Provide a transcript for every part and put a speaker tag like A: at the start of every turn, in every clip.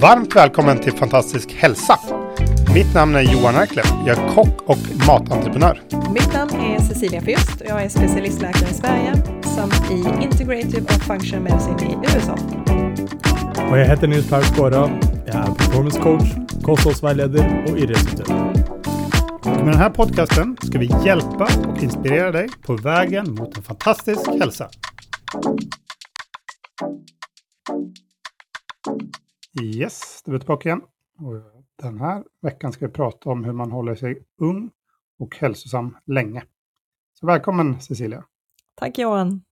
A: Varmt välkommen till Fantastisk hälsa. Mitt namn är Johan Erklev. Jag är kock och matentreprenör.
B: Mitt namn är Cecilia Fürst och jag är specialistläkare i Sverige samt i Integrative och Functional Medicine i USA.
C: Och jag heter Nils Persgårda. Jag är performance coach, kosthållsvägledare och idrottsutövare.
A: Med den här podcasten ska vi hjälpa och inspirera dig på vägen mot en fantastisk hälsa. Yes, då är vi tillbaka igen. Och den här veckan ska vi prata om hur man håller sig ung och hälsosam länge. Så välkommen Cecilia.
B: Tack Johan.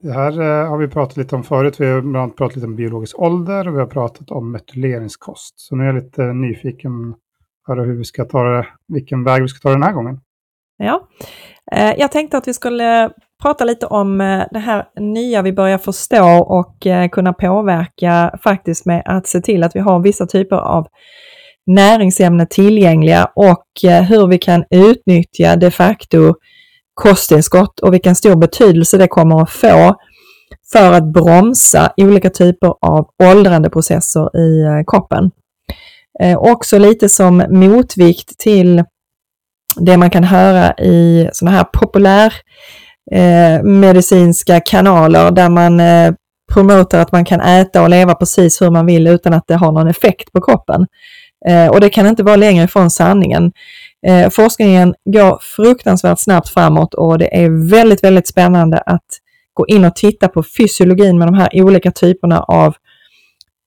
A: Det här eh, har vi pratat lite om förut. Vi har bland annat pratat lite om biologisk ålder och vi har pratat om metyleringskost. Så nu är jag lite nyfiken höra hur vi ska ta det, vilken väg vi ska ta den här gången.
B: Ja, eh, jag tänkte att vi skulle prata lite om eh, det här nya vi börjar förstå och eh, kunna påverka faktiskt med att se till att vi har vissa typer av näringsämnen tillgängliga och hur vi kan utnyttja de facto kosttillskott och vilken stor betydelse det kommer att få för att bromsa olika typer av åldrandeprocesser i kroppen. Eh, också lite som motvikt till det man kan höra i sådana här populär eh, medicinska kanaler där man eh, promotar att man kan äta och leva precis hur man vill utan att det har någon effekt på kroppen. Eh, och det kan inte vara längre ifrån sanningen. Eh, forskningen går fruktansvärt snabbt framåt och det är väldigt, väldigt spännande att gå in och titta på fysiologin med de här olika typerna av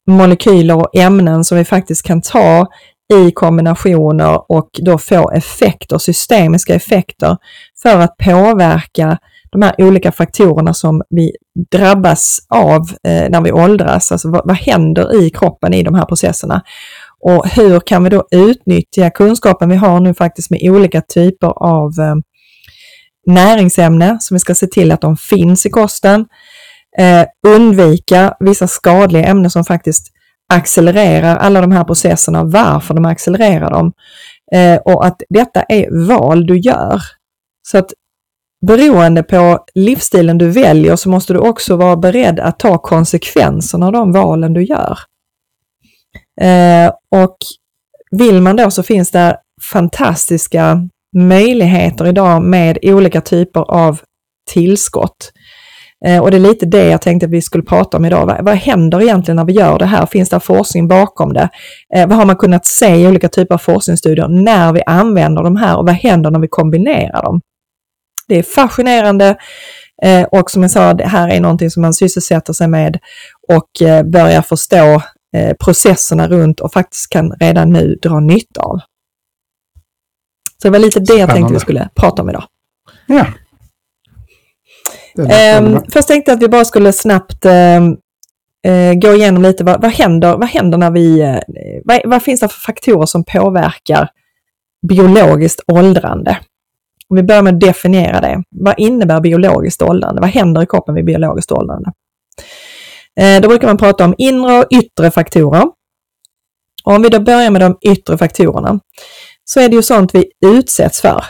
B: molekyler och ämnen som vi faktiskt kan ta i kombinationer och då få effekter, systemiska effekter för att påverka de här olika faktorerna som vi drabbas av eh, när vi åldras. Alltså vad, vad händer i kroppen i de här processerna? Och hur kan vi då utnyttja kunskapen vi har nu faktiskt med olika typer av eh, näringsämnen som vi ska se till att de finns i kosten. Eh, undvika vissa skadliga ämnen som faktiskt accelererar alla de här processerna, varför de accelererar dem. Eh, och att detta är val du gör. Så att beroende på livsstilen du väljer så måste du också vara beredd att ta konsekvenserna av de valen du gör. Eh, och vill man då så finns det fantastiska möjligheter idag med olika typer av tillskott. Eh, och det är lite det jag tänkte att vi skulle prata om idag. Vad, vad händer egentligen när vi gör det här? Finns det forskning bakom det? Eh, vad har man kunnat se i olika typer av forskningsstudier när vi använder de här och vad händer när vi kombinerar dem? Det är fascinerande eh, och som jag sa, det här är någonting som man sysselsätter sig med och eh, börjar förstå eh, processerna runt och faktiskt kan redan nu dra nytta av. Så det var lite det jag tänkte vi skulle prata om idag.
A: Ja.
B: Um, först tänkte jag att vi bara skulle snabbt uh, uh, gå igenom lite vad, vad, händer, vad händer när vi, uh, vad, vad, finns det för faktorer som påverkar biologiskt åldrande? Om vi börjar med att definiera det. Vad innebär biologiskt åldrande? Vad händer i kroppen vid biologiskt åldrande? Eh, då brukar man prata om inre och yttre faktorer. Och om vi då börjar med de yttre faktorerna så är det ju sånt vi utsätts för.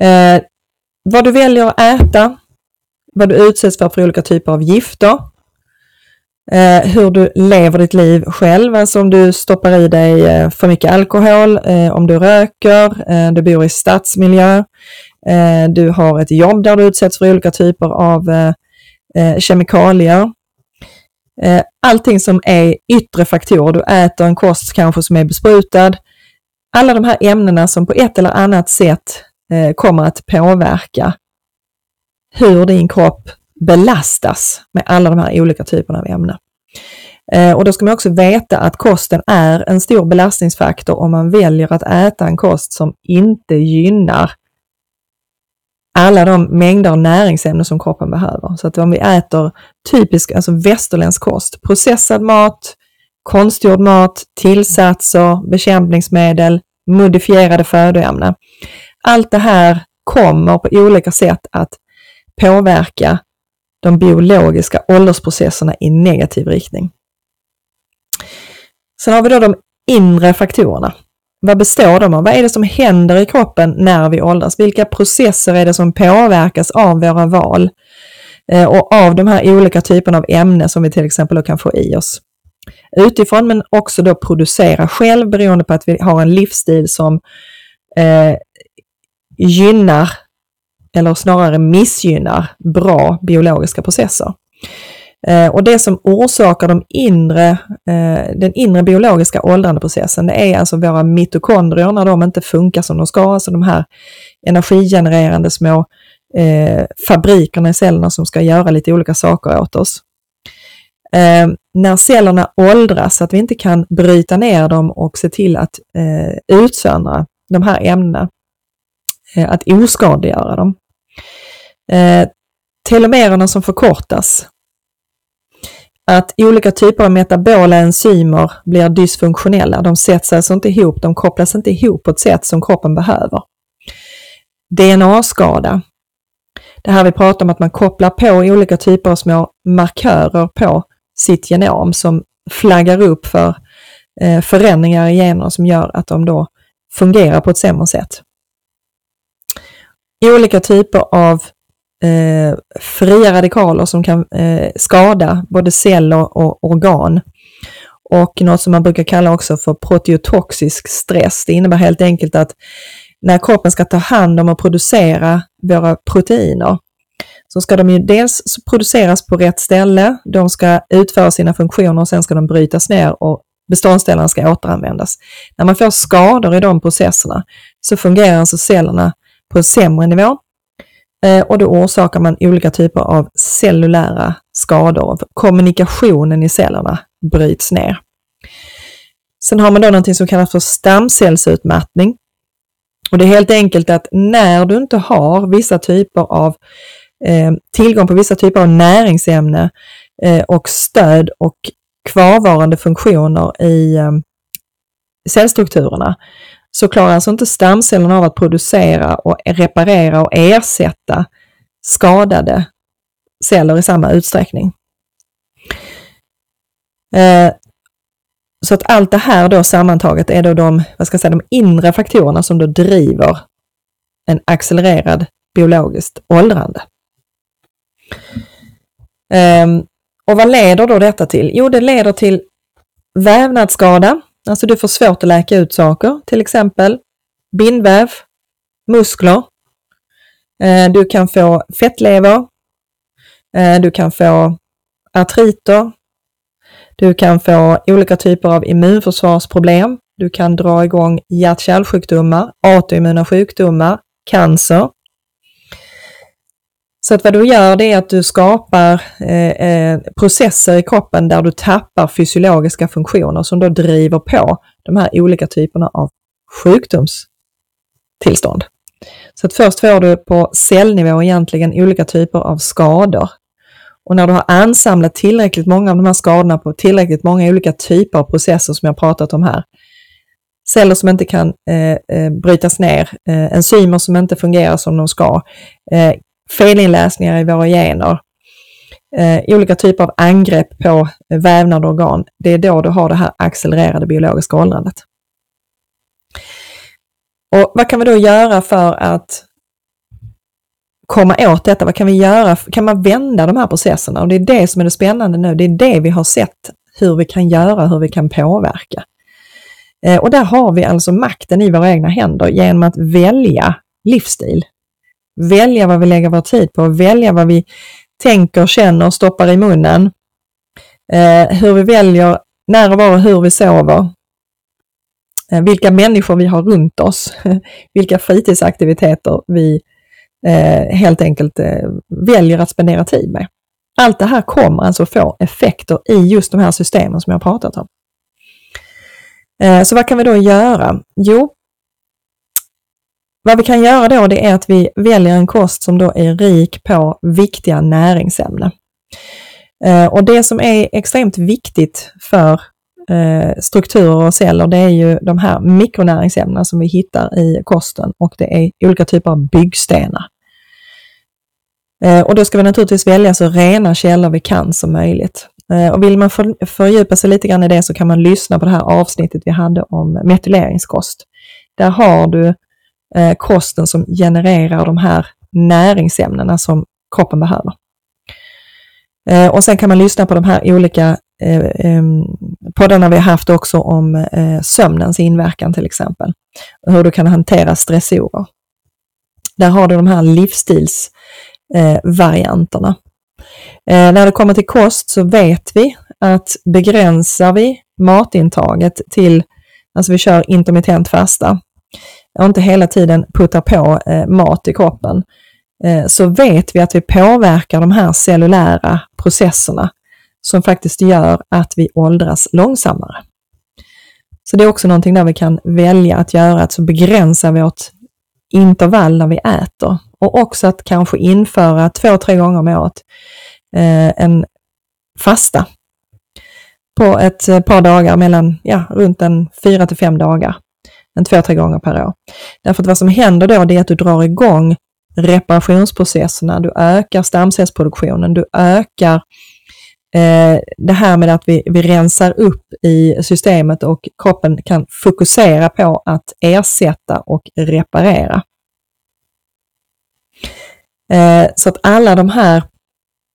B: Eh, vad du väljer att äta, vad du utsätts för för olika typer av gifter, eh, hur du lever ditt liv själv, alltså om du stoppar i dig eh, för mycket alkohol, eh, om du röker, eh, du bor i stadsmiljö, eh, du har ett jobb där du utsätts för olika typer av eh, eh kemikalier. Eh, allting som är yttre faktorer, du äter en kost kanske som är besprutad, alla de här ämnena som på ett eller annat sätt eh, kommer att påverka hur din kropp belastas med alla de här olika typerna av ämnen. Eh, och då ska man också veta att kosten är en stor belastningsfaktor om man väljer att äta en kost som inte gynnar alla de mängder näringsämnen som kroppen behöver. Så att om vi äter typisk, alltså västerländsk kost, processad mat, konstgjord mat, tillsatser, bekämpningsmedel, modifierade födoämnen. Allt det här kommer på olika sätt att påverka de biologiska åldersprocesserna i negativ riktning. Sen har vi då de inre faktorerna. vad består de av? Vad är det som händer i kroppen när vi åldras? Vilka processer är det som påverkas av våra val eh, och av de här olika typerna av ämnen som vi till exempel kan få i oss utifrån, men också då producera själv beroende på att vi har en livsstil som eh, gynnar eller snarare missgynnar bra biologiska processer. Eh, och det som orsakar de inre, eh, den inre biologiska åldrandeprocessen, det är alltså våra mitokondrier när de inte funkar som de ska, alltså de här energigenererande små eh, fabrikerna i cellerna som ska göra lite olika saker åt oss. När cellerna åldras, så att vi inte kan bryta ner dem och se till att utsöndra de här ämnena, Eh, att oskadliggöra dem. Eh, telomererna som förkortas, att olika typer av metabola enzymer blir dysfunktionella. De sätts alltså inte ihop, de kopplas inte ihop på ett sätt som kroppen behöver. DNA-skada. Det här vi pratar om att man kopplar på olika typer av små markörer på sitt genom som flaggar upp för eh, förändringar i gener som gör att de då fungerar på ett sämre sätt. Olika typer av eh, fria radikaler som kan eh, skada både celler och organ. Och något som man brukar kalla också för proteotoxisk stress. Det innebär helt enkelt att när kroppen ska ta hand om och producera våra proteiner så ska de ju dels produceras på rätt ställe, de ska utföra sina funktioner och sen ska de brytas ner och beståndsdelarna ska återanvändas. När man får skador i de processerna så fungerar alltså cellerna på en sämre nivå eh, och då orsakar man olika typer av cellulära skador. Kommunikationen i cellerna bryts ner. Sen har man då någonting som kallas för stamcellsutmattning. Och det är helt enkelt att när du inte har vissa typer av eh, tillgång på vissa typer av näringsämne eh, och stöd och kvarvarande funktioner i eh, cellstrukturerna så klarar alltså inte stamcellerna av att producera och reparera och ersätta skadade celler i samma utsträckning. Eh, så att allt det här då sammantaget är då de, vad ska jag säga, de inre faktorerna som då driver en accelererad biologiskt åldrande. Ehm, och vad leder då detta till? Jo, det leder till vävnadsskada, Alltså du får svårt att läka ut saker, till exempel bindväv, muskler. Eh, du kan få fettlever. Eh, du kan få artriter. Du kan få olika typer av immunförsvarsproblem. Du kan dra igång hjärt-kärlsjukdomar, autoimmuna sjukdomar, cancer. Så att vad du gör det är att du skapar eh, eh, processer i kroppen där du tappar fysiologiska funktioner som då driver på de här olika typerna av sjukdomstillstånd. Så att först får du på cellnivå egentligen olika typer av skador. Och när du har ansamlat tillräckligt många av de här skadorna på tillräckligt många olika typer av processer som jag pratat om här, celler som inte kan eh, eh brytas ner, eh, enzymer som inte fungerar som de ska, eh, felinläsningar i våra gener, eh, olika typer av angrepp på vävnad och organ, det är då du har det här accelererade biologiska åldrandet. Och vad kan vi då göra för att komma åt detta? Vad kan vi göra? Kan man vända de här processerna? Och det är det som är det spännande nu. Det är det vi har sett hur vi kan göra, hur vi kan påverka. Eh, och där har vi alltså makten i våra egna händer genom att välja livsstil välja vad vi lägger vår tid på, välja vad vi tänker, känner och stoppar i munnen. Eh, hur vi väljer när och var och hur vi sover. Eh, vilka människor vi har runt oss. vilka fritidsaktiviteter vi eh, helt enkelt eh, väljer att spendera tid med. Allt det här kommer alltså få effekter i just de här systemen som jag pratat om. Eh, så vad kan vi då göra? Jo, vad vi kan göra då det är att vi väljer en kost som då är rik på viktiga näringsämnen. Eh, och det som är extremt viktigt för eh, strukturer och celler, det är ju de här mikronäringsämnena som vi hittar i kosten och det är olika typer av byggstenar. Eh, och då ska vi naturligtvis välja så rena källor vi kan som möjligt. Och vill man fördjupa sig lite grann i det så kan man lyssna på det här avsnittet vi hade om metyleringskost. Där har du eh, kosten som genererar de här näringsämnena som kroppen behöver. Eh, och sen kan man lyssna på de här olika eh, eh, poddarna vi har haft också om eh, sömnens inverkan till exempel. Hur du kan hantera stressorer. Där har du de här livsstilsvarianterna. Eh, eh, när det kommer till kost så vet vi att begränsar vi matintaget till, alltså vi kör intermittent fasta och inte hela tiden puttar på eh, mat i kroppen, eh, så vet vi att vi påverkar de här cellulära processerna som faktiskt gör att vi åldras långsammare. Så det är också någonting där vi kan välja att göra, att så begränsa vårt intervall när vi äter och också att kanske införa två, tre gånger om året eh, en fasta på ett eh, par dagar mellan, ja, runt en fyra till fem dagar. En två, tre gånger per år. Därför att vad som händer då det är att du drar igång reparationsprocesserna, du ökar stamcellsproduktionen, du ökar eh, det här med att vi, vi rensar upp i systemet och kroppen kan fokusera på att ersätta och reparera. Eh, så att alla de här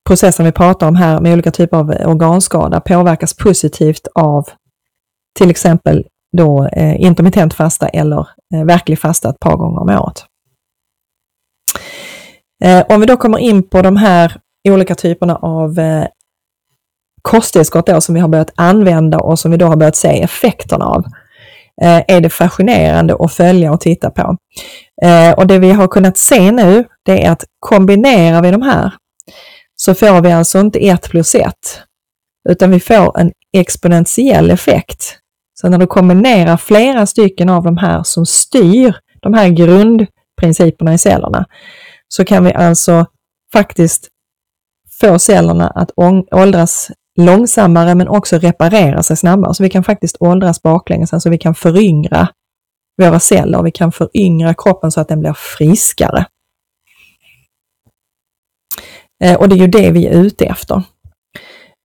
B: processerna vi pratar om här med olika typer av organskada påverkas positivt av till exempel då eh, intermittent fasta eller eh, verklig fasta ett par gånger om året. Eh, om vi då kommer in på de här olika typerna av eh, kosttillskott då som vi har börjat använda och som vi då har börjat se effekterna av eh, är det fascinerande att följa och titta på. Eh, och det vi har kunnat se nu, det är att kombinerar vi de här så får vi alltså inte 1 plus 1, utan vi får en exponentiell effekt. Så när du kombinerar flera stycken av de här som styr de här grundprinciperna i cellerna, så kan vi alltså faktiskt få cellerna att åldras långsammare men också reparera sig snabbare. Så vi kan faktiskt åldras baklänges, alltså vi kan föryngra våra celler, vi kan föryngra kroppen så att den blir friskare. Eh, och det är ju det vi är ute efter.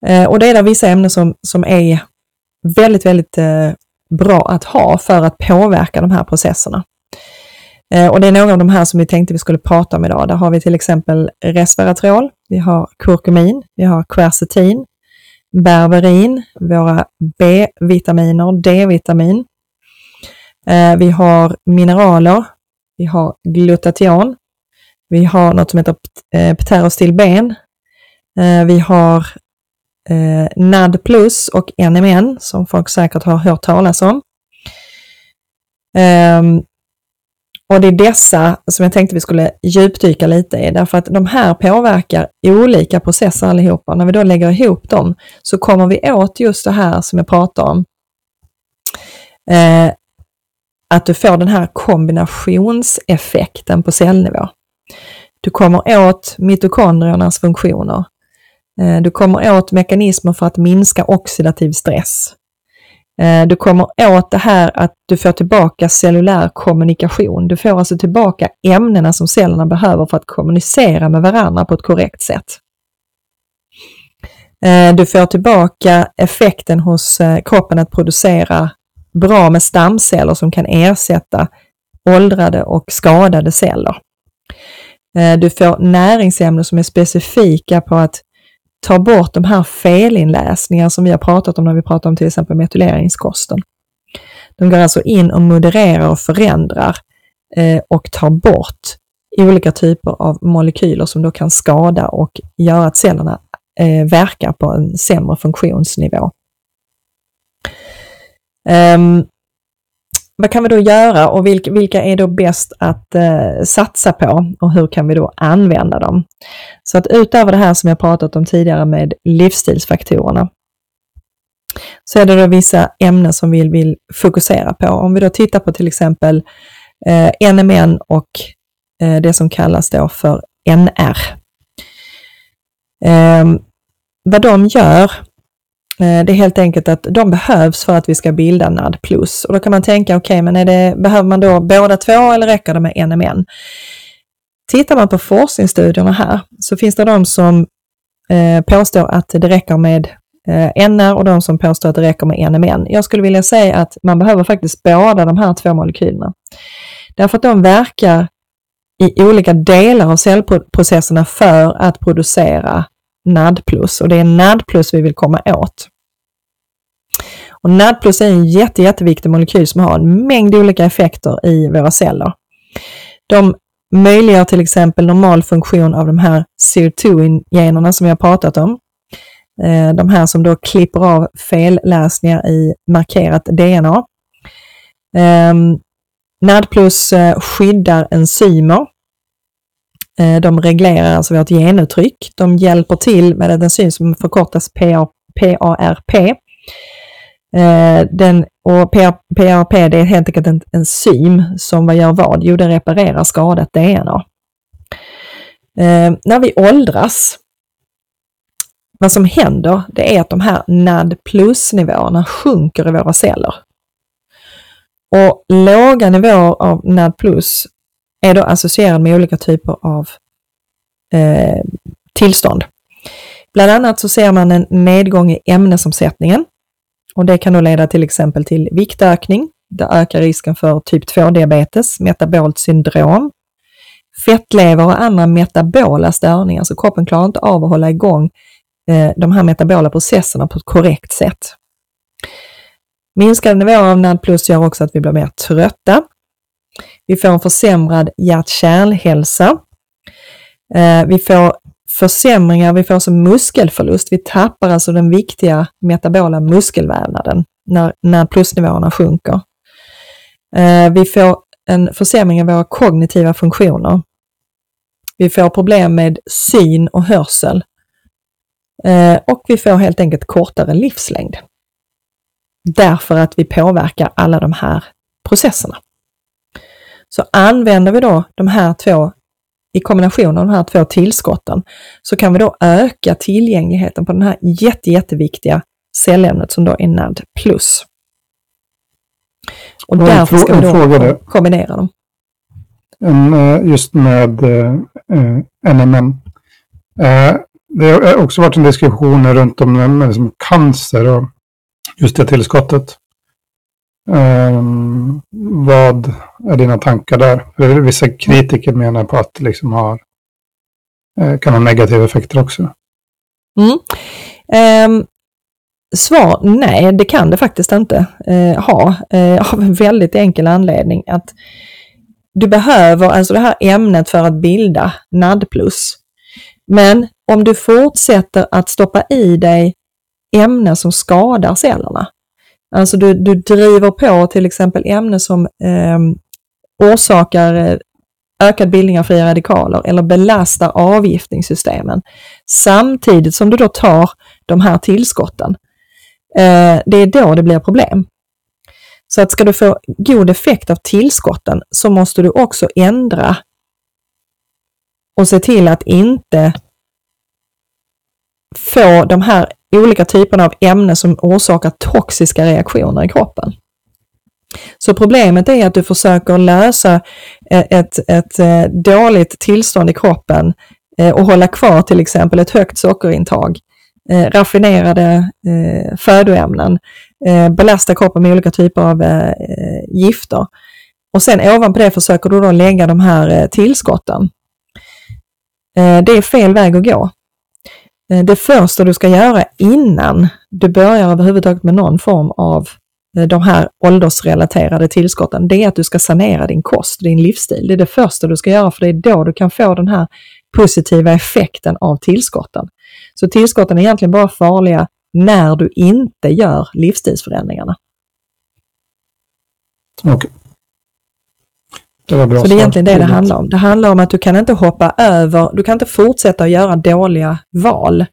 B: Eh, och det är där vissa ämnen som, som är väldigt, väldigt eh, bra att ha för att påverka de här processerna. Eh, och det är några av de här som vi tänkte vi skulle prata om idag. Där har vi till exempel resveratrol, vi har kurkumin, vi har quercetin, berberin, våra B-vitaminer, D-vitamin. Eh, vi har mineraler, vi har glutation, vi har något som heter pterostilben. Vi har eh, NAD plus och NMN som folk säkert har hört talas om. Um, och det är dessa som jag tänkte vi skulle djupdyka lite i, därför att de här påverkar olika processer allihopa. När vi då lägger ihop dem så kommer vi åt just det här som jag pratar om. Eh, att du får den här kombinationseffekten på cellnivå. Du kommer åt mitokondriernas funktioner. Eh, du kommer åt mekanismer för att minska oxidativ stress. Eh, du kommer åt det här att du får tillbaka cellulär kommunikation. Du får alltså tillbaka ämnena som cellerna behöver för att kommunicera med varandra på ett korrekt sätt. Eh, du får tillbaka effekten hos kroppen att producera bra med stamceller som kan ersätta åldrade och skadade celler. Du får näringsämnen som är specifika på att ta bort de här felinläsningarna som vi har pratat om när vi pratar om till exempel metyleringskosten. De går alltså in och modererar och förändrar eh, och tar bort olika typer av molekyler som då kan skada och göra att cellerna eh, verkar på en sämre funktionsnivå. Um, vad kan vi då göra och vilka, vilka är då bäst att eh, satsa på och hur kan vi då använda dem? Så att utöver det här som jag pratat om tidigare med livsstilsfaktorerna så är det då vissa ämnen som vi vill fokusera på. Om vi då tittar på till exempel eh, NMN och eh, det som kallas då för NR. Eh, vad de gör Eh, det är helt enkelt att de behövs för att vi ska bilda NAD+. Och då kan man tänka, okej, okay, men är det, behöver man då båda två eller räcker det med NMN? Tittar man på forskningsstudierna här så finns det de som eh, påstår att det räcker med eh, NR och de som påstår att det räcker med NMN. Jag skulle vilja säga att man behöver faktiskt båda de här två molekylerna. Därför att de verkar i olika delar av cellprocesserna för att producera NAD+, och det är NAD+, vi vill komma åt. Och NAD+, är en jätte, jätteviktig molekyl som har en mängd olika effekter i våra celler. De möjliggör till exempel normal funktion av de här CO2 generna som vi har pratat om. Eh, de här som då klipper av felläsningar i markerat DNA. Ehm, NAD plus eh, skyddar enzymer. Eh, de reglerar alltså vårt genuttryck. De hjälper till med en enzym som förkortas PARP. Eh, den, och PARP det är helt enkelt en enzym som vad gör vad? Jo, den reparerar skadat DNA. Eh, när vi åldras vad som händer, det är att de här NAD plus-nivåerna sjunker i våra celler. Och låga nivåer av NAD plus är då associerad med olika typer av eh, tillstånd. Bland annat så ser man en nedgång i ämnesomsättningen och det kan då leda till exempel till viktökning. Det ökar risken för typ 2-diabetes, metabolt syndrom, fettlever och andra metabola störningar, så kroppen klarar inte av att hålla igång Eh, de här metabola processerna på ett korrekt sätt. Minskade nivåer av NAD plus gör också att vi blir mer trötta. Vi får en försämrad hjärt-kärlhälsa. Eh, vi får försämringar, vi får som muskelförlust. Vi tappar alltså den viktiga metabola muskelvävnaden när när plusnivåerna sjunker. Eh, vi får en försämring av våra kognitiva funktioner. Vi får problem med syn och hörsel eh, och vi får helt enkelt kortare livslängd. Därför att vi påverkar alla de här processerna. Så använder vi då de här två i kombination av de här två tillskotten så kan vi då öka tillgängligheten på den här jätte, jätteviktiga cellämnet som då är NAD+. Och därför ska vi då kombinera dem.
A: Eh, just med eh, NMN. Det har också varit en diskussion runt om liksom cancer och just det tillskottet. Um, vad är dina tankar där? För vissa kritiker menar på att det liksom har, eh, kan ha negativa effekter också.
B: Mm. Um, svar nej, det kan det faktiskt inte uh, ha. Uh, av en väldigt enkel anledning att du behöver alltså det här ämnet för att bilda NAD+. Men om du fortsätter att stoppa i dig ämnen som skadar cellerna, alltså du, du driver på till exempel ämnen som ehm, eh, orsakar ökad bildning av fria radikaler eller belastar avgiftningssystemen samtidigt som du då tar de här tillskotten. Eh, det är då det blir problem. Så att ska du få god effekt av tillskotten så måste du också ändra och se till att inte få de här olika typerna av ämnen som orsakar toxiska reaktioner i kroppen. Så problemet är att du försöker lösa eh, ett, ett eh, dåligt tillstånd i kroppen eh, och hålla kvar till exempel ett högt sockerintag, raffinerade födoämnen, belasta kroppen med olika typer av gifter. Och sen ovanpå det försöker du då lägga de här tillskotten. Det är fel väg att gå. Eh, det första du ska göra innan du börjar överhuvudtaget med någon form av eh, de här åldersrelaterade tillskotten, det är att du ska sanera din kost, din livsstil. Det är det första du ska göra för det är då du kan få den här positiva effekten av tillskotten. Så tillskotten är egentligen bara farliga när du inte gör livsstilsförändringarna.
A: Okay.
B: Det var bra Så det är egentligen det det handlar om. Det handlar om att du kan inte hoppa över, du kan inte fortsätta att göra dåliga val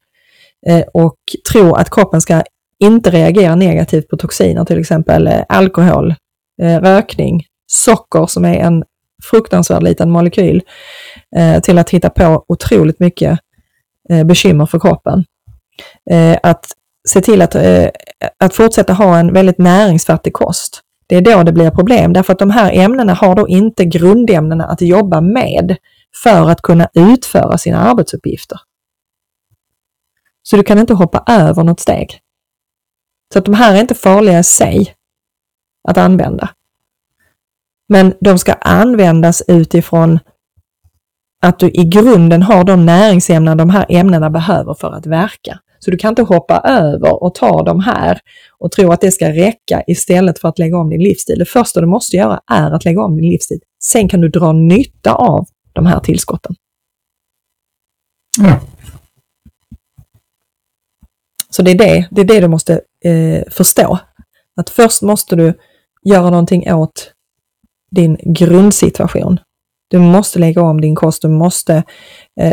B: eh, och tro att kroppen ska inte reagera negativt på toxiner, till exempel eh, alkohol, eh, rökning, socker som är en fruktansvärd liten molekyl, till att hitta på otroligt mycket bekymmer för kroppen. Att se till att, att fortsätta ha en väldigt näringsfattig kost det är då det blir problem därför att de här ämnena har då inte grundämnena att jobba med för att kunna utföra sina arbetsuppgifter. Så du kan inte hoppa över något steg. Så att de här är inte farliga i sig att använda. Men de ska användas utifrån att du i grunden har de näringsämnen de här ämnena behöver för att verka. Så du kan inte hoppa över och ta de här och tro att det ska räcka istället för att lägga om din livsstil. Det första du måste göra är att lägga om din livsstil. Sen kan du dra nytta av de här tillskotten.
A: Ja.
B: Så det är det, det, är det du måste eh, förstå. Att först måste du göra någonting åt din grundsituation. Du måste lägga om din kost, du måste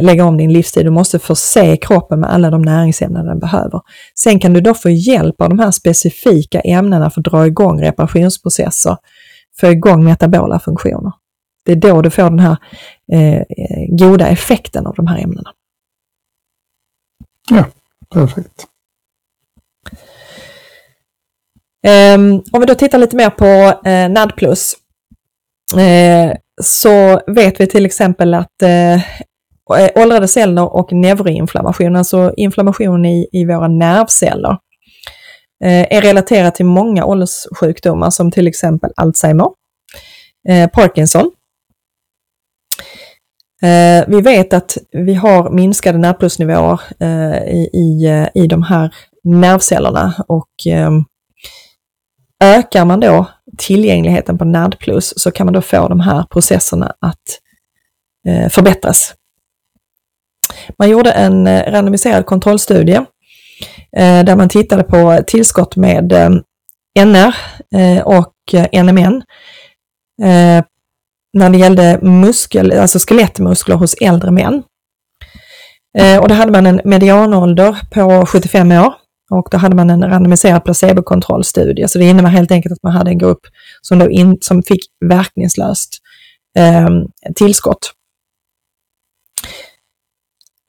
B: lägga om din livsstil, du måste förse kroppen med alla de näringsämnen den behöver. Sen kan du då få hjälp av de här specifika ämnena för att dra igång reparationsprocesser, få igång metabola funktioner. Det är då du får den här eh, goda effekten av de här ämnena.
A: Ja, perfekt.
B: Um, om vi då tittar lite mer på eh, NAD+, eh, så vet vi till exempel att eh, Eh, åldrade celler och neuroinflammation, alltså inflammation i, i våra nervceller, eh, är relaterat till många ålderssjukdomar som till exempel Alzheimer, eh, Parkinson. Vi vet att vi har minskade nervplusnivåer i, i, i de här nervcellerna och ökar man då tillgängligheten på NAD+, så kan man då få de här processerna att förbättras. Man gjorde en eh, randomiserad kontrollstudie eh, där man tittade på tillskott med eh, NR och NMN när det gällde muskel, alltså skelettmuskler hos äldre män. och då hade man en medianålder på 75 år och då hade man en randomiserad placebokontrollstudie. Så det innebär helt enkelt att man hade en grupp som, då in, som fick verkningslöst eh, tillskott.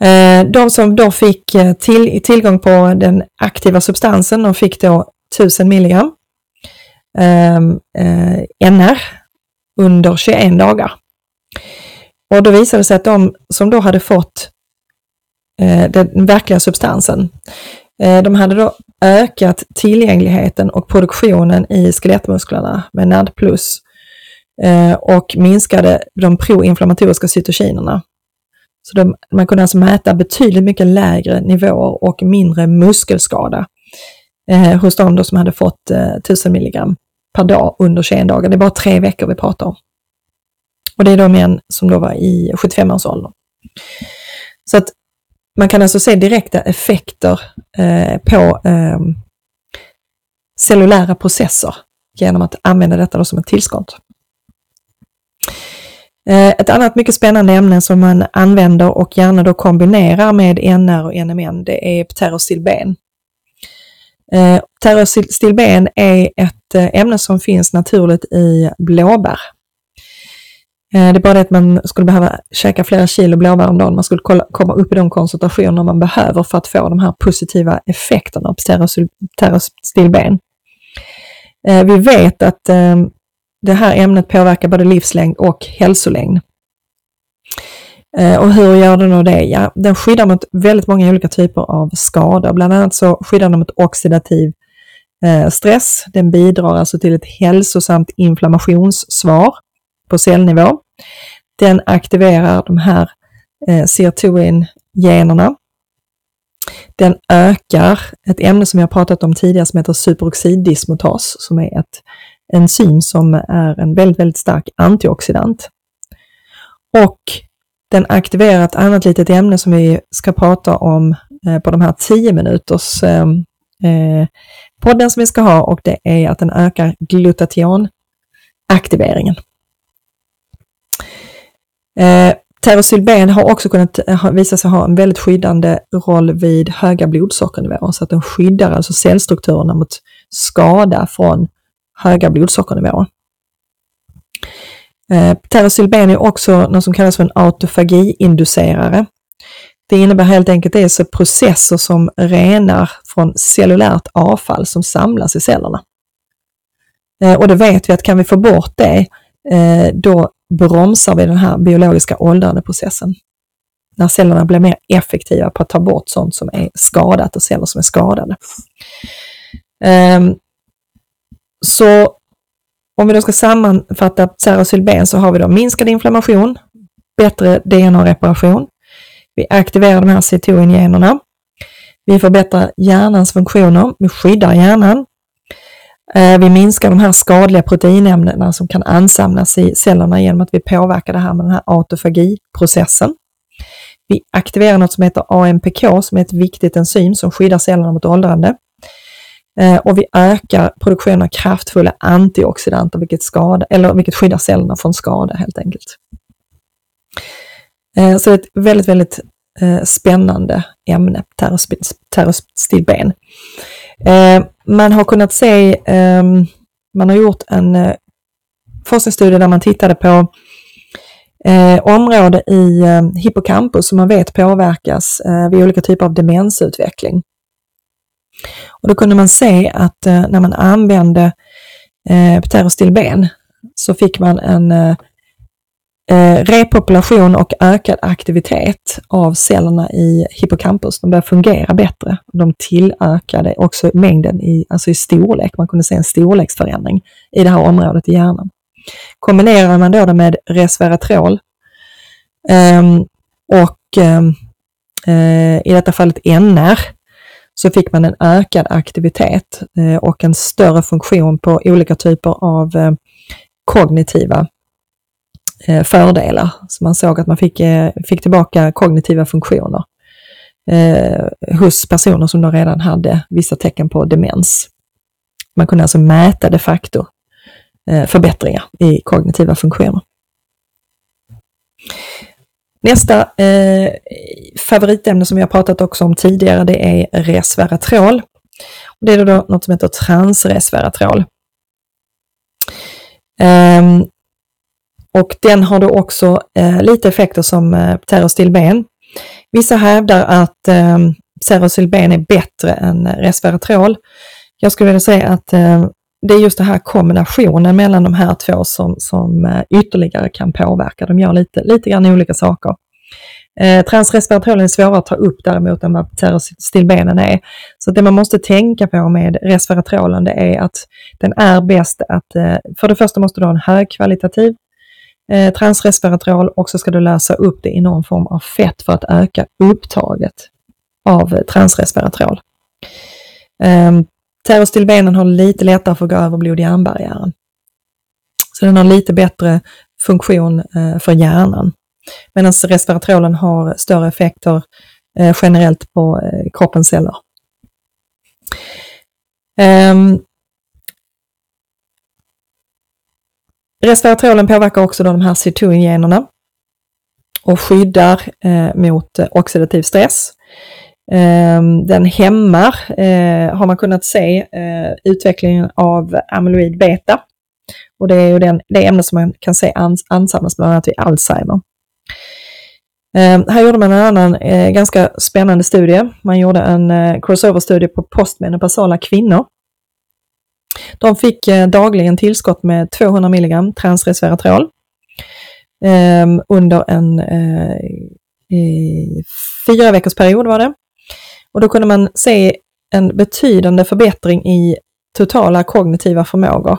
B: Eh, de som då fick eh, till, tillgång på den aktiva substansen, de fick då 1000 milligram ehm, eh, NR under 21 dagar. Och då visade det sig att de som då hade fått eh, den verkliga substansen, Eh, de hade då ökat tillgängligheten och produktionen i skelettmusklerna med NAD+, eh, och minskade de proinflammatoriska cytokinerna. Så de, man kunde alltså mäta betydligt mycket lägre nivåer och mindre muskelskada eh, hos de som hade fått eh, 1000 milligram per dag under 21 dagar. Det är bara tre veckor vi pratar om. Och det är de män som då var i 75-årsåldern. Så att man kan alltså se direkta effekter eh, på eh, cellulära processer genom att använda detta som ett tillskott. Eh, ett annat mycket spännande ämne som man använder och gärna då kombinerar med NR och NMN, det är pterostilben. Eh, pterostilben är ett eh, ämne som finns naturligt i blåbär. Eh, det är bara det att man skulle behöva käka flera kilo blåbär om dagen. Man skulle komma upp i de koncentrationer man behöver för att få de här positiva effekterna av pterostilben. Vi vet att ehm, det här ämnet påverkar både livslängd och hälsolängd. Eh, och hur gör den då det? Ja, den skyddar mot väldigt många olika typer av skador. Bland annat så skyddar den mot oxidativ eh, stress. Den bidrar alltså till ett hälsosamt inflammationssvar på cellnivå. Den aktiverar de här eh, sirtuin-generna. Den ökar ett ämne som jag pratat om tidigare som heter superoxiddismutas som är ett enzym som är en väldigt, väldigt stark antioxidant. Och den aktiverar ett annat litet ämne som vi ska prata om eh, på de här 10 minuters eh, eh, podden som vi ska ha och det är att den ökar glutationaktiveringen. Eh, Terosylben har också kunnat visa sig ha en väldigt skyddande roll vid höga blodsockernivåer, så att den skyddar alltså cellstrukturerna mot skada från höga blodsockernivåer. Eh, är också något som kallas för en autofagiinducerare. Det innebär helt enkelt det är processer som renar från cellulärt avfall som samlas i cellerna. Eh, och det vet vi att kan vi få bort det, eh, då bromsar vi den här biologiska åldrandeprocessen. När cellerna blir mer effektiva på att ta bort sånt som är skadat och celler som är skadade. Ehm, så om vi då ska sammanfatta Pterosylben så har vi då minskad inflammation, bättre DNA-reparation, vi aktiverar de här cytogenerna. vi förbättrar hjärnans funktioner, vi skyddar hjärnan, eh, vi minskar de här skadliga proteinämnena som kan ansamlas i cellerna genom att vi påverkar det här med den här autofagiprocessen. Vi aktiverar något som heter AMPK som är ett viktigt enzym som skyddar cellerna mot åldrande. Eh, och vi ökar produktionen av kraftfulla antioxidanter vilket, skada, eller vilket skyddar cellerna från skada helt enkelt. Eh, så det är ett väldigt, väldigt eh, spännande ämne, pterostilben. Man har kunnat se, ehm, man har gjort en forskningsstudie där man tittade på område i hippocampus som man vet påverkas vid olika typer av demensutveckling. Och då kunde man se att eh, när man använde eh, pterostilben så fick man en eh, eh, repopulation och ökad aktivitet av cellerna i hippocampus. De började fungera bättre. De tillökade också mängden i, alltså i storlek. Man kunde se en storleksförändring i det här området i hjärnan. Kombinerar man då det med resveratrol eh, och ehm, eh, i detta fallet NR så fick man en ökad aktivitet eh, och en större funktion på olika typer av eh, kognitiva eh, fördelar. Så man såg att man fick, fick tillbaka kognitiva funktioner hos personer som då redan hade vissa tecken på demens. Man kunde alltså mäta de facto förbättringar i kognitiva funktioner. Nästa eh, favoritämne som jag pratat också om tidigare, det är resveratrol. Det är då något som heter transresveratrol. Um, och den har då också eh, lite effekter som eh, terostilben. Vissa hävdar att eh, pterostilben är bättre än resveratrol. Jag skulle vilja säga att eh, det är just den här kombinationen mellan de här två som, som eh, ytterligare kan påverka. De gör lite, lite grann olika saker. Eh, transresveratrolen är svårare att ta upp däremot än vad pterostilbenen är. Så det man måste tänka på med resveratrolen det är att den är bäst att, eh, för det första måste du ha en högkvalitativ eh, transresveratrol och så ska du lösa upp det i någon form av fett för att öka upptaget av eh, transresveratrol. Ehm, Terostilbenen har lite lättare för att gå över blod-hjärnbarriären. Så den har lite bättre funktion eh, för hjärnan. Medan resveratrolen har större effekter eh, generellt på eh, kroppens celler. Ehm, resveratrolen påverkar också de här C2-generna och skyddar mot oxidativ stress. Ehm, den hämmar, eh, har man kunnat se, eh, utvecklingen av amyloid beta. Och det är ju den, det ämne som man kan se ansamlas bland annat vid Alzheimer. Ehm, här gjorde man en annan eh, ganska spännande studie. Man gjorde en crossover-studie på postmenopausala kvinnor. De fick dagligen tillskott med 200 mg transresveratrol ehm, under en fyra veckors period var det. Och då kunde man se en betydande förbättring i totala kognitiva förmågor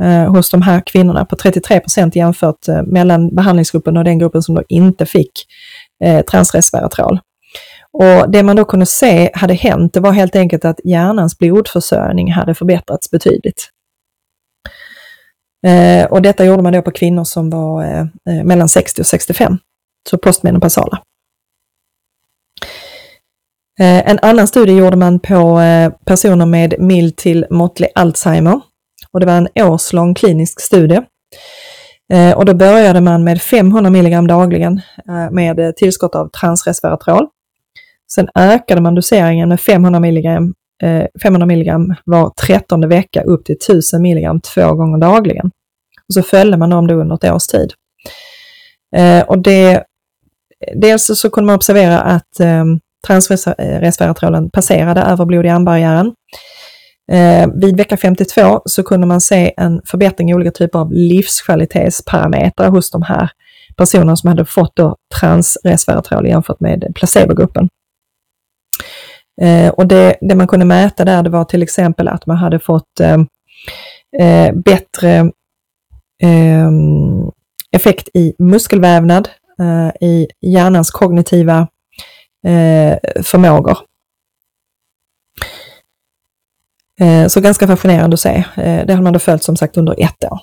B: eh, hos de här kvinnorna på 33 procent jämfört eh, mellan behandlingsgruppen och den gruppen som då inte fick eh, transresveratrol. Och det man då kunde se hade hänt, det var helt enkelt att hjärnans blodförsörjning hade förbättrats betydligt. Eh, och detta gjorde man då på kvinnor som var eh, eh, mellan 60 och 65, så postmenopausala. Eh, en annan studie gjorde man på eh, personer med mild till måttlig Alzheimer och det var en årslång klinisk studie. Eh, och då började man med 500 mg dagligen med tillskott av transresveratrol. Sen ökade man doseringen med 500 mg, 500 mg var trettonde vecka upp till 1000 mg två gånger dagligen. Och så följde man dem då under ett års tid. Och det, dels så kunde man observera att ehm, transresveratrolen passerade över blod-hjärnbarriären. Eh, vid vecka 52 så kunde man se en förbättring i olika typer av livskvalitetsparametrar hos de här personerna som hade fått då transresveratrol jämfört med placebogruppen. Eh, och det, det, man kunde mäta där det var till exempel att man hade fått eh, eh bättre ehm, effekt i muskelvävnad, eh, i hjärnans kognitiva eh, förmågor. Eh, så ganska fascinerande att se. Eh, det har man då följt som sagt under ett år.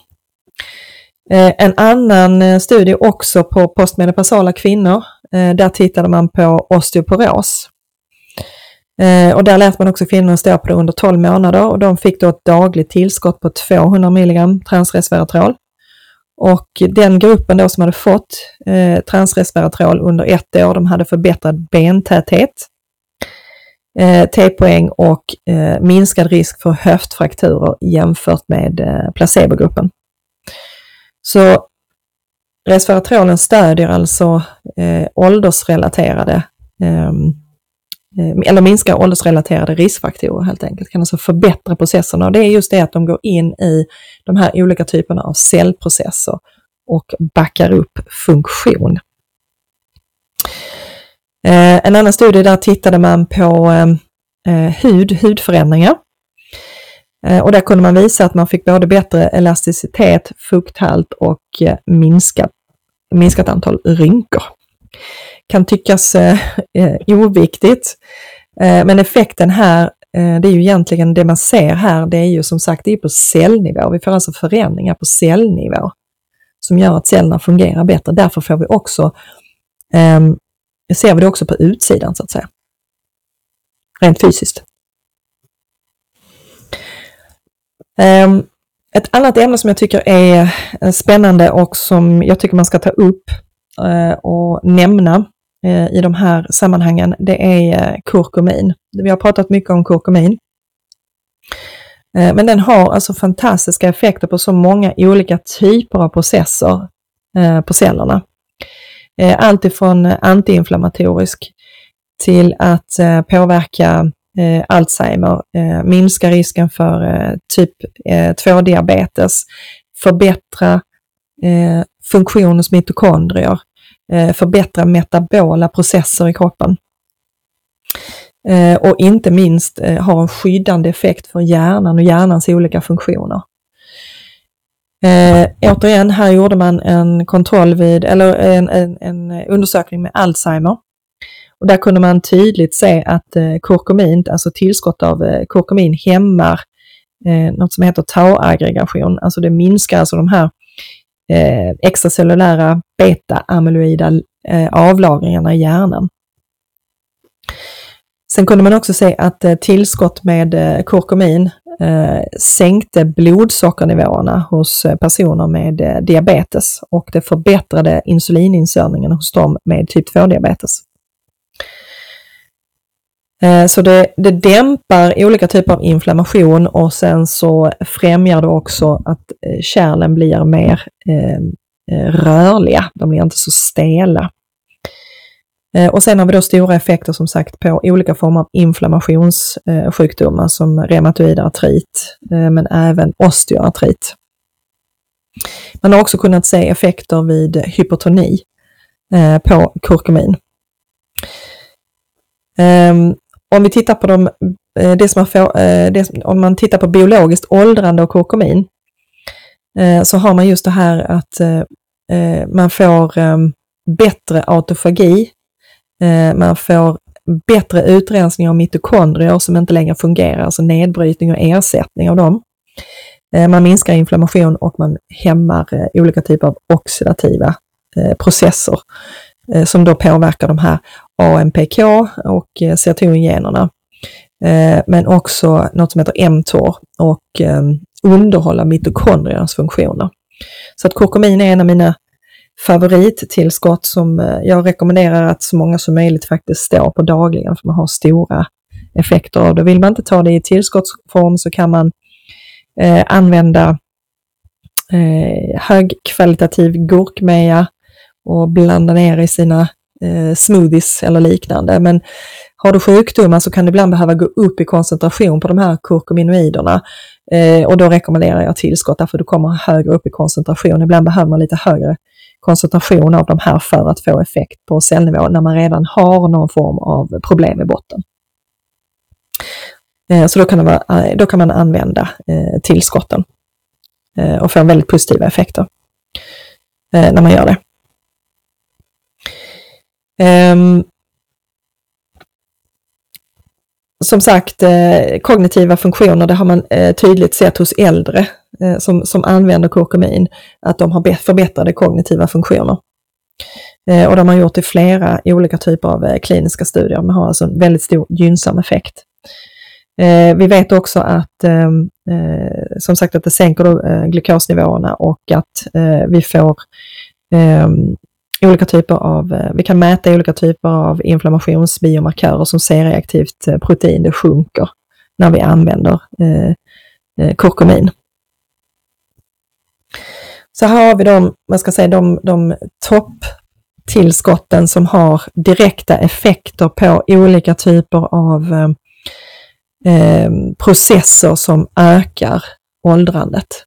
B: Eh, en annan studie också på postmenopausala kvinnor, där tittade man på osteoporos. Och där lät man också kvinnorna stå på det under 12 månader och de fick då ett dagligt tillskott på 200 mg transresveratrol. Och den gruppen då som hade fått eh, transresveratrol under ett år, de hade förbättrad bentäthet, eh, T-poäng och eh, minskad risk för höftfrakturer jämfört med eh, placebogruppen. Så resveratrolen stödjer alltså eh, åldersrelaterade Eh, Eh, eller minska åldersrelaterade riskfaktorer helt enkelt, kan alltså förbättra processerna och det är just det att de går in i de här olika typerna av cellprocesser och backar upp funktion. Eh, en annan studie där tittade man på eh, hud, hudförändringar. Och där kunde man visa att man fick både bättre elasticitet, fukthalt och minskat, minskat antal rynkor kan tyckas eh, eh, oviktigt. Eh, men effekten här, eh, det är ju egentligen det man ser här, det är ju som sagt det är på cellnivå. Vi får alltså förändringar på cellnivå som gör att cellerna fungerar bättre. Därför får vi också, eh, ser vi det också på utsidan så att säga. Rent fysiskt. Ehm, ett annat ämne som jag tycker är eh, spännande och som jag tycker man ska ta upp eh, och nämna Eh, i de här sammanhangen, det är eh, kurkumin. Vi har pratat mycket om kurkumin. Eh, men den har alltså fantastiska effekter på så många olika typer av processer på cellerna. Allt ifrån antiinflammatorisk till att påverka Alzheimer, minska risken för typ 2-diabetes, förbättra funktion hos mitokondrier, Eh, förbättra metabola processer i kroppen. Eh, och inte minst eh, har en skyddande effekt för hjärnan och hjärnans olika funktioner. Eh, återigen, här gjorde man en kontroll vid, eller en, en, en undersökning med Alzheimer. Och där kunde man tydligt se att eh, kurkumin, alltså tillskott av eh, kurkumin hämmar eh, något som heter tauaggregation, Alltså det minskar alltså de här eh, extracellulära beta-amyloida eh, avlagringarna i hjärnan. Sen kunde man också se att eh, tillskott med eh, kurkumin eh, sänkte blodsockernivåerna hos eh, personer med eh, diabetes och det förbättrade insulininsörningen hos dem med typ 2-diabetes. Eh, så det, det dämpar olika typer av inflammation och sen så främjar det också att eh, kärlen blir mer eh, rörliga, de blir inte så stela. Och sen har vi då stora effekter som sagt på olika former av inflammationssjukdomar som reumatoid artrit, men även osteoartrit. Man har också kunnat se effekter vid hypotoni på kurkumin. Ehm, om vi tittar på de, eh, det som man får, eh, det, om man tittar på biologiskt åldrande och kokomin, eh, så har man just det här att man får ehm, bättre autofagi, man får bättre utrensning av mitokondrier som inte längre fungerar, alltså nedbrytning och ersättning av dem. Man minskar inflammation och man hämmar olika typer av oxidativa processer som då påverkar de här AMPK och eh, serotoningenerna. Eh, men också något som heter mTOR och eh, underhålla mitokondriernas funktioner. Så att kurkumin är en av mina favorittillskott som jag rekommenderar att så många som möjligt faktiskt står på dagligen för man har stora effekter av det. Vill man inte ta det i tillskottsform så kan man eh, använda eh, högkvalitativ gurkmeja och blanda ner i sina eh, smoothies eller liknande. Men har du sjukdomar så kan du ibland behöva gå upp i koncentration på de här kurkuminoiderna. Eh, och då rekommenderar jag tillskott därför du kommer högre upp i koncentration. Ibland behöver man lite högre koncentration av de här för att få effekt på cellnivå när man redan har någon form av problem i botten. Eh, så då kan, vara, eh, då kan man använda eh, tillskotten eh, och få väldigt positiva effekter eh, när man gör det. Um, som sagt, eh, kognitiva funktioner, det har man eh, tydligt sett hos äldre eh, som, som använder kurkumin, att de har förbättrade kognitiva funktioner. Och de har gjort i flera olika typer av kliniska studier. men har alltså en väldigt stor gynnsam effekt. Eh, vi vet också att ehm, eh, som sagt att det sänker då, eh, glukosnivåerna och att eh, vi får ehm, olika typer av, eh, vi kan mäta olika typer av inflammationsbiomarkörer som ser reaktivt eh, protein, det sjunker när vi använder eh, kurkumin. Så här har vi de, man ska säga, de, de topptillskotten som har direkta effekter på olika typer av eh, processer som ökar åldrandet.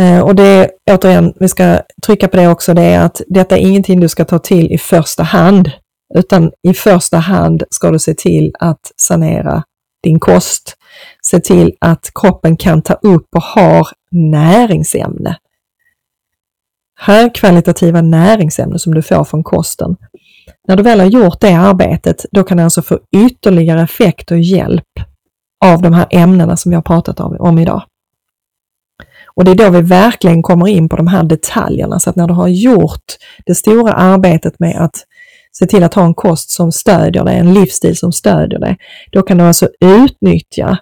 B: Eh, och det, återigen, vi ska trycka på det också, det är att detta är ingenting du ska ta till i första hand, utan i första hand ska du se till att sanera din kost. Se till att kroppen kan ta upp och har näringsämne. Högkvalitativa näringsämnen som du får från kosten när du väl har gjort det arbetet, då kan du alltså få ytterligare effekt och hjälp av de här ämnena som vi har pratat om, om idag. Och det är då vi verkligen kommer in på de här detaljerna, så att när du har gjort det stora arbetet med att se till att ha en kost som stödjer dig, en livsstil som stödjer dig, då kan du alltså utnyttja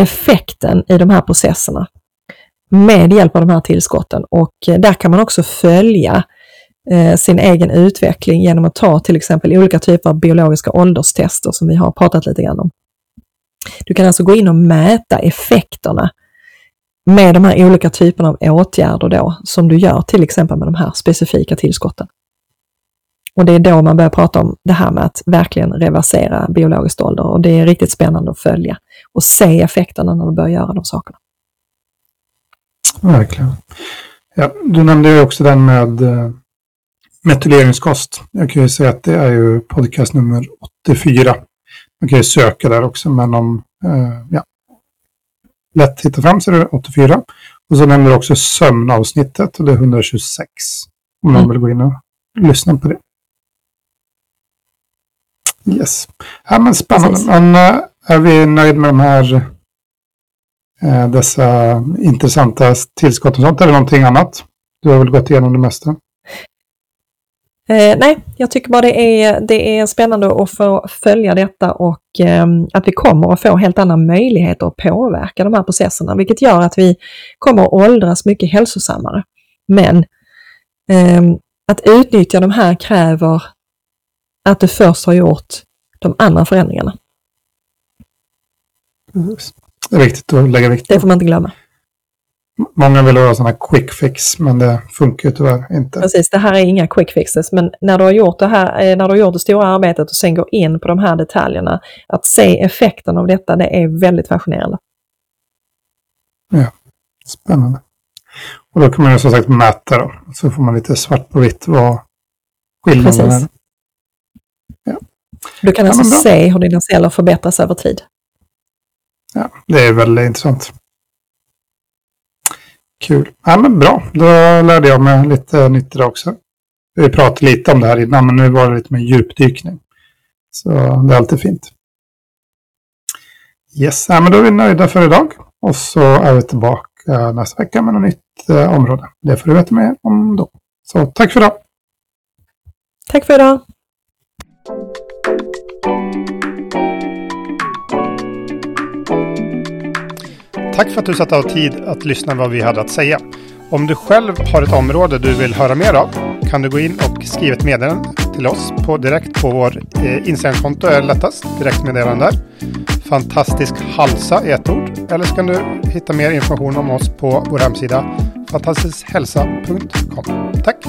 B: effekten i de här processerna med hjälp av de här tillskotten och eh, där kan man också följa eh, sin egen utveckling genom att ta till exempel olika typer av biologiska ålderstester som vi har pratat lite grann om. Du kan alltså gå in och mäta effekterna med de här olika typerna av åtgärder då som du gör till exempel med de här specifika tillskotten. Och det är då man börjar prata om det här med att verkligen reversera biologisk ålder och det är riktigt spännande att följa och se effekterna när du börjar göra de sakerna.
A: Verkligen. Ja, du nämnde ju också den med eh, metyleringskost. Jag kan ju säga att det är ju podcast nummer 84. Man kan ju söka där också, men om eh, ja, lätt hitta fram så är det 84. Och så nämner du också sömnavsnittet och det är 126. Om någon mm. vill gå in och lyssna på det. Yes. Ja, men spännande. Precis. Men äh, är vi nöjda med de här äh, dessa intressanta tillskott och sånt? Eller någonting annat? Du har väl gått igenom det mesta?
B: Eh, nej, jag tycker bara det är, det är spännande att få följa detta och eh, att vi kommer att få helt andra möjligheter att påverka de här processerna, vilket gör att vi kommer att åldras mycket hälsosammare. Men eh, att utnyttja de här kräver att du först har gjort de andra förändringarna.
A: Det är viktigt att lägga vikt
B: på. Det får man inte glömma.
A: Många vill ha sådana quick fix, men det funkar ju tyvärr inte.
B: Precis, det här är inga quick fixes, men när du har gjort det här, eh, när du har gjort det stora arbetet och sen går in på de här detaljerna, att se effekten av detta, det är väldigt fascinerande.
A: Ja, spännande. Och då kan man ju som sagt mäta då, så får man lite svart på vitt vad skillnaden är.
B: Ja. Du kan alltså ja, se hur dina celler förbättras över tid.
A: Ja, det är väldigt intressant. Kul. Ja, men bra, då lärde jag mig lite nytt idag också. Vi pratade lite om det här innan, men nu var det lite mer djupdykning. Så det är alltid fint. Yes, ja, men då är vi nöjda för idag. Och så är vi tillbaka nästa vecka med något nytt eh, område. Det får du veta mer om då. Så tack för idag.
B: Tack för idag.
A: Tack för att du satt av tid att lyssna vad vi hade att säga. Om du själv har ett område du vill höra mer av kan du gå in och skriva ett meddelande till oss på, direkt på vår eh, Instagramkonto är lättast. Direktmeddelande där. Fantastisk Halsa är ett ord. Eller så kan du hitta mer information om oss på vår hemsida fantastiskhälsa.com. Tack!